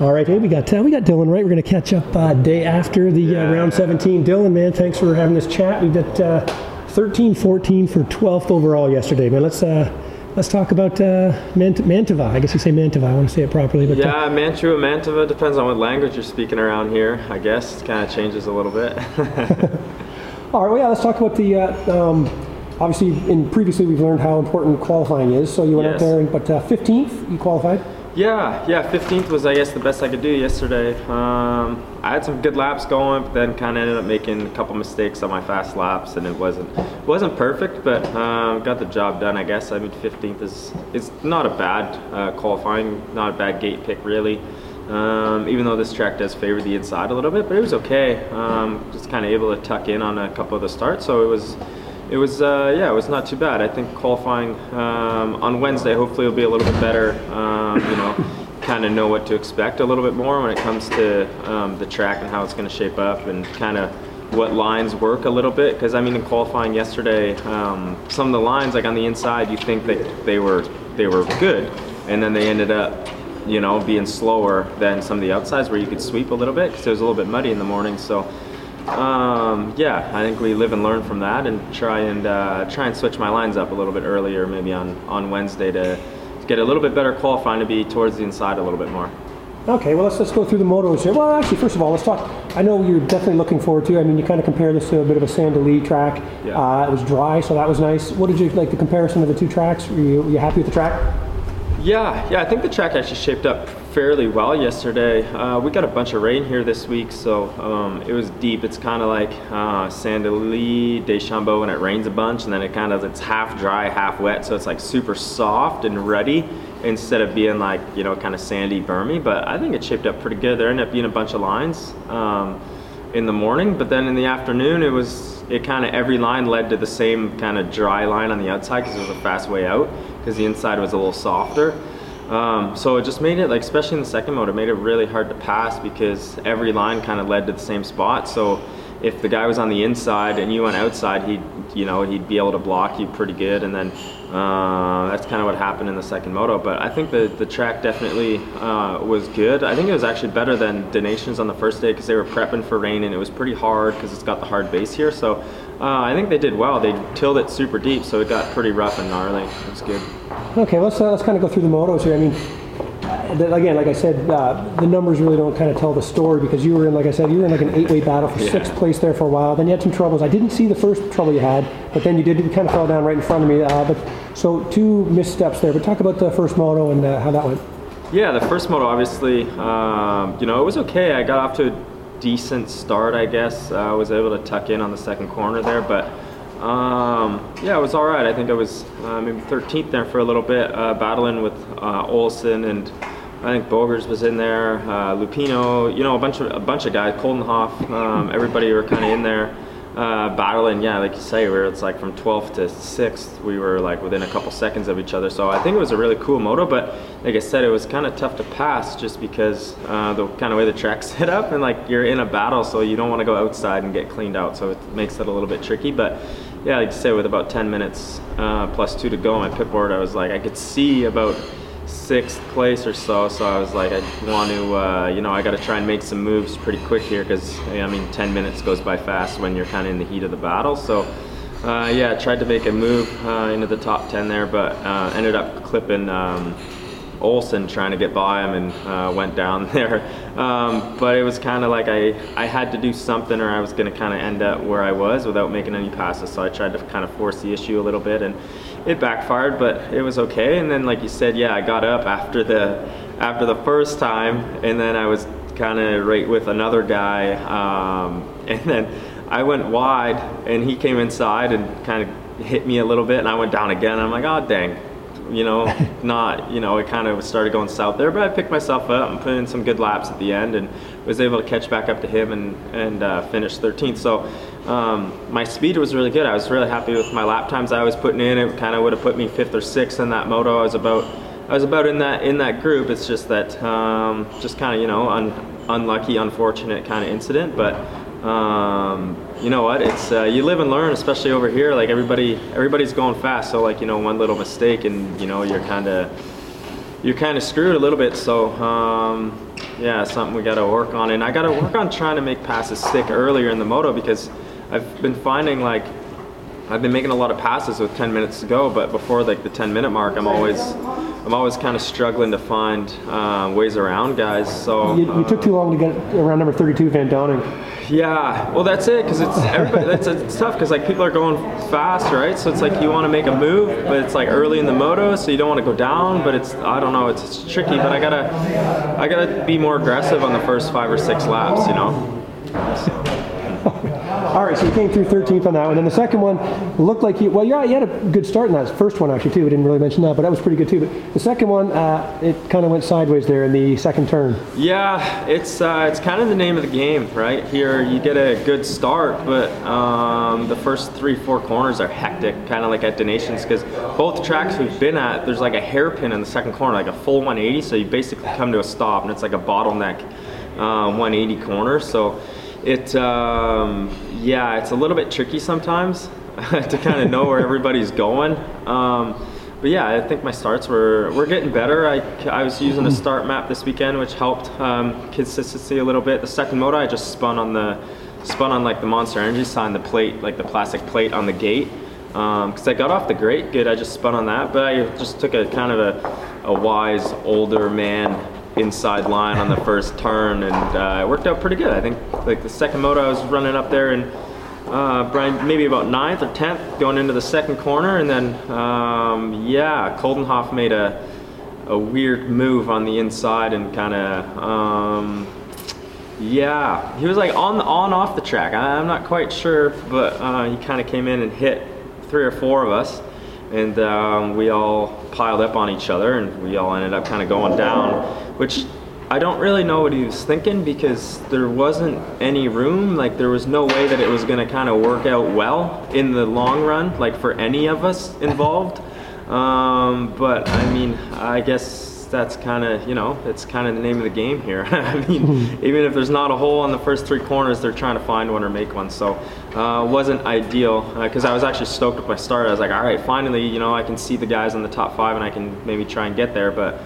All right, hey, we got uh, we got Dylan right. We're going to catch up uh, day after the uh, round 17. Dylan, man, thanks for having this chat. We did uh, 13, 14 for 12th overall yesterday, man. Let's uh, let's talk about uh, Mant- Mantova. I guess you say Mantova. I want to say it properly, but uh, Yeah, Mantua, Mantova depends on what language you're speaking around here. I guess it kind of changes a little bit. all right. Well, yeah, let's talk about the. Uh, um, obviously, in previously we've learned how important qualifying is. So you went out there, and, but uh, 15th you qualified. Yeah, yeah. 15th was I guess the best I could do yesterday. Um, I had some good laps going, but then kind of ended up making a couple mistakes on my fast laps, and it wasn't wasn't perfect, but um, got the job done. I guess. I mean, 15th is is not a bad uh, qualifying, not a bad gate pick really. Um, even though this track does favor the inside a little bit, but it was okay. Um, just kind of able to tuck in on a couple of the starts, so it was it was uh, yeah, it was not too bad. I think qualifying um, on Wednesday hopefully will be a little bit better. Um, you know, kind of know what to expect a little bit more when it comes to um, the track and how it's going to shape up and kind of what lines work a little bit. Because I mean, in qualifying yesterday, um, some of the lines like on the inside, you think that they were they were good, and then they ended up you know being slower than some of the outsides where you could sweep a little bit because it was a little bit muddy in the morning. So. Um, yeah, I think we live and learn from that, and try and uh, try and switch my lines up a little bit earlier, maybe on on Wednesday to get a little bit better qualifying to be towards the inside a little bit more. Okay, well let's let's go through the motos here. Well, actually, first of all, let's talk. I know you're definitely looking forward to. I mean, you kind of compare this to a bit of a Sand Del Lee track. Yeah. Uh, it was dry, so that was nice. What did you like the comparison of the two tracks? Were you, were you happy with the track? Yeah, yeah, I think the track actually shaped up fairly well yesterday. Uh, we got a bunch of rain here this week, so um, it was deep. It's kind of like uh, Sand Del Lee, Deschambault when it rains a bunch, and then it kind of it's half dry, half wet, so it's like super soft and ruddy instead of being like you know kind of sandy, bermy. But I think it shaped up pretty good. There ended up being a bunch of lines um, in the morning, but then in the afternoon it was it kind of every line led to the same kind of dry line on the outside because it was a fast way out because the inside was a little softer. Um, so it just made it like, especially in the second mode, it made it really hard to pass because every line kind of led to the same spot. So if the guy was on the inside and you went outside, he'd you know he'd be able to block you pretty good, and then uh, that's kind of what happened in the second moto. But I think the the track definitely uh, was good. I think it was actually better than Donations on the first day because they were prepping for rain and it was pretty hard because it's got the hard base here. So uh, I think they did well. They tilled it super deep, so it got pretty rough and gnarly. It was good. Okay, let's uh, let's kind of go through the motos here. I mean, again, like I said, uh, the numbers really don't kind of tell the story because you were in, like I said, you were in like an eight-way battle for Yeah. sixth place there for a while. Then you had some troubles. I didn't see the first trouble you had, but then you did. You kind of fell down right in front of me. Uh, but so two missteps there. But talk about the first moto and uh, how that went. Yeah, the first moto, obviously, um, you know, it was okay. I got off to a decent start, I guess. Uh, I was able to tuck in on the second corner there, but um, yeah, it was all right. I think I was uh, maybe 13th there for a little bit, uh, battling with uh, Olsen and I think Bogers was in there, uh, Lupino, you know, a bunch of a bunch of guys, Coldenhoff, um, everybody were kind of in there. Uh, battling, yeah, like you say, where it's like from 12th to 6th, we were like within a couple seconds of each other. So I think it was a really cool moto, but like I said, it was kind of tough to pass just because uh, the kind of way the track's set up and like you're in a battle, so you don't want to go outside and get cleaned out. So it makes it a little bit tricky. But yeah, like you say, with about 10 minutes uh, plus two to go on my pit board, I was like, I could see about sixth place or so. So I was like, I want to, uh, you know, I got to try and make some moves pretty quick here because I mean, 10 minutes goes by fast when you're kind of in the heat of the battle. So uh, yeah, I tried to make a move uh, into the top 10 there, but uh, ended up clipping. Um, Olsen trying to get by him and uh, went down there. Um, but it was kind of like I, I had to do something or I was going to kind of end up where I was without making any passes. So I tried to kind of force the issue a little bit and it backfired, but it was okay. And then, like you said, yeah, I got up after the after the first time, and then I was kind of right with another guy, um, and then I went wide, and he came inside and kind of hit me a little bit, and I went down again. I'm like, oh dang, you know, not, you know, it kind of started going south there, but I picked myself up and put in some good laps at the end and was able to catch back up to him and, and uh, finish 13th. So um, my speed was really good. I was really happy with my lap times I was putting in. It kind of would have put me fifth or sixth in that moto. I was about, I was about in that in that group. It's just that, um, just kind of you know, un, unlucky, unfortunate kind of incident, but um, you know what? It's uh, you live and learn, especially over here. Like everybody, everybody's going fast. So like you know, one little mistake and you know you're kind of you're kind of screwed a little bit. So um, yeah, something we got to work on. And I got to work on trying to make passes stick earlier in the moto because I've been finding like I've been making a lot of passes with 10 minutes to go, but before like the 10 minute mark, I'm always I'm always kind of struggling to find uh, ways around guys. So you, you, took too long to get around number 32 Van Doninck. Yeah, well that's it because it's everybody. That's it's tough because like people are going fast, right? So it's like you want to make a move, but it's like early in the moto, so you don't want to go down. But it's I don't know, it's, it's tricky. But I gotta I gotta be more aggressive on the first five or six laps, you know. All right, so you came through 13th on that one. And the second one looked like you, well, yeah, you had a good start in that first one, actually, too. We didn't really mention that, but that was pretty good, too. But the second one, uh, it kind of went sideways there in the second turn. Yeah, it's uh, it's kind of the name of the game, right? Here, you get a good start, but um, the first three, four corners are hectic, kind of like at Donations, because both tracks we've been at, there's like a hairpin in the second corner, like a full 180, so you basically come to a stop, and it's like a bottleneck uh, 180 corner. So it, um, yeah, it's a little bit tricky sometimes to kind of know where everybody's going. Um, but yeah, I think my starts were, were getting better. I, I was using a start map this weekend, which helped um, consistency a little bit. The second moto, I just spun on the spun on like the Monster Energy sign, the plate, like the plastic plate on the gate. Because um, I got off the grate good, I just spun on that. But I just took a kind of a, a wise older man inside line on the first turn, and uh, it worked out pretty good. I think like the second moto, I was running up there and uh, Brian maybe about ninth or tenth going into the second corner, and then um, yeah, Coldenhoff made a a weird move on the inside and kind of um, yeah, he was like on on off the track. I, am not quite sure, but uh, he kind of came in and hit three or four of us and um, we all piled up on each other and we all ended up kind of going down which I don't really know what he was thinking because there wasn't any room like there was no way that it was going to kind of work out well in the long run like for any of us involved um, but I mean I guess that's kind of you know it's kind of the name of the game here. I mean, even if there's not a hole on the first three corners, they're trying to find one or make one. So uh, wasn't ideal because uh, I was actually stoked with my start. I was like, all right, finally, you know, I can see the guys in the top five and I can maybe try and get there, but.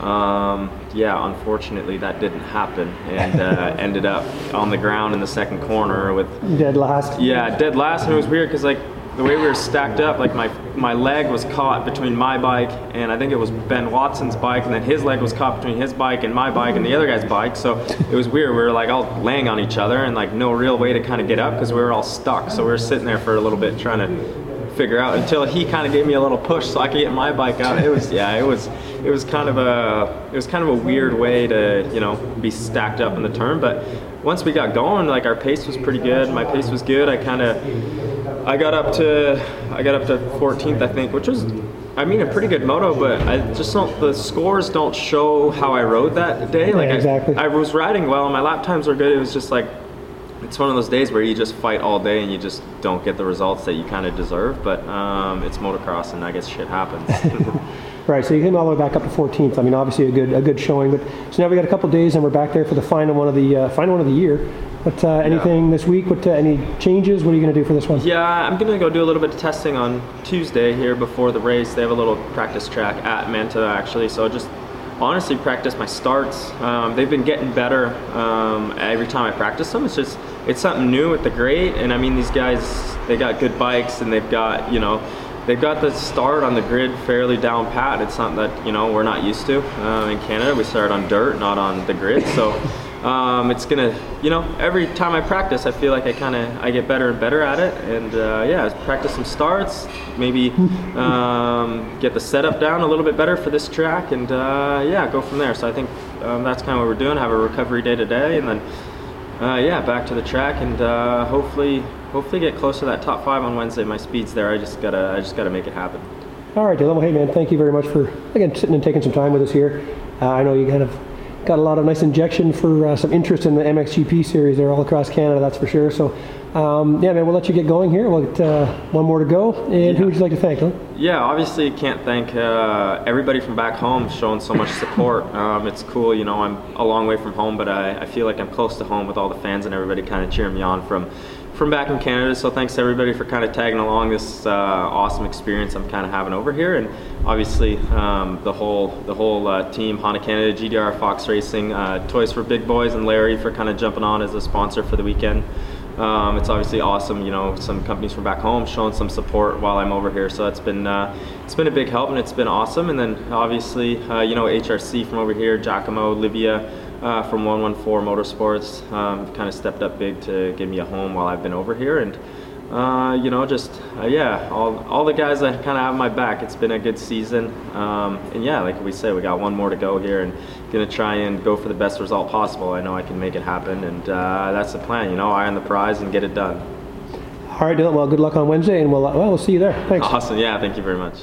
Um, yeah, unfortunately, that didn't happen, and uh, ended up on the ground in the second corner with dead last. Yeah, dead last, and it was weird because like the way we were stacked up, like my my leg was caught between my bike and I think it was Ben Watson's bike, and then his leg was caught between his bike and my bike and the other guy's bike. So it was weird. We were like all laying on each other and like no real way to kind of get up because we were all stuck. So we were sitting there for a little bit trying to figure out until he kind of gave me a little push so I could get my bike out. It was yeah, it was it was kind of a it was kind of a weird way to you know be stacked up in the turn, but once we got going, like our pace was pretty good. My pace was good. I kind of I got up to I got up to 14th, I think, which was I mean a pretty good moto, but I just don't the scores don't show how I rode that day. Like yeah, exactly. I, I was riding well, my lap times were good. It was just like it's one of those days where you just fight all day and you just don't get the results that you kind of deserve. But um, it's motocross, and I guess shit happens. right. So you came all the way back up to 14th. I mean, obviously a good a good showing. But so now we got a couple days, and we're back there for the final one of the uh, final one of the year. But uh, anything yeah. this week? What uh, any changes? What are you going to do for this one? Yeah, I'm going to go do a little bit of testing on Tuesday here before the race. They have a little practice track at Manta actually, so just honestly practice my starts. Um, they've been getting better um, every time I practice them. It's just it's something new with the grate, and I mean these guys they got good bikes and they've got you know they've got the start on the grid fairly down pat. It's something that you know we're not used to uh, in Canada. We start on dirt, not on the grid, so. Um, it's gonna, you know, every time I practice, I feel like I kind of I get better and better at it. And uh, yeah, practice some starts, maybe um, get the setup down a little bit better for this track, and uh, yeah, go from there. So I think um, that's kind of what we're doing. Have a recovery day today, and then uh, yeah, back to the track, and uh, hopefully, hopefully get close to that top five on Wednesday. My speed's there. I just gotta, I just gotta make it happen. All right, Dylan. Well, hey man, thank you very much for again sitting and taking some time with us here. Uh, I know you kind of got a lot of nice injection for uh, some interest in the MXGP series there all across Canada, that's for sure. So, um, yeah, man, we'll let you get going here. We'll get uh, one more to go. And yeah. who would you like to thank? Huh? Yeah, obviously can't thank uh, everybody from back home showing so much support. Um, it's cool, you know, I'm a long way from home, but I, I feel like I'm close to home with all the fans and everybody kind of cheering me on from from back in Canada. So thanks to everybody for kind of tagging along this uh, awesome experience I'm kind of having over here, and obviously um, the whole the whole uh, team, Honda Canada, GDR, Fox Racing, uh, Toys for Big Boys, and Larry for kind of jumping on as a sponsor for the weekend. Um, it's obviously awesome, you know, some companies from back home showing some support while I'm over here. So it's been uh, it's been a big help and it's been awesome. And then obviously, uh, you know, HRC from over here, Giacomo, Livia uh, from 114 Motorsports, um, kind of stepped up big to give me a home while I've been over here. And uh, you know, just uh, yeah, all, all the guys that kind of have my back. It's been a good season, um, and yeah, like we said, we got one more to go here, and gonna try and go for the best result possible. I know I can make it happen, and uh, that's the plan. You know, eye on the prize and get it done. All right, Dylan. Well, good luck on Wednesday, and we'll well we'll see you there. Thanks. Awesome. Yeah, thank you very much.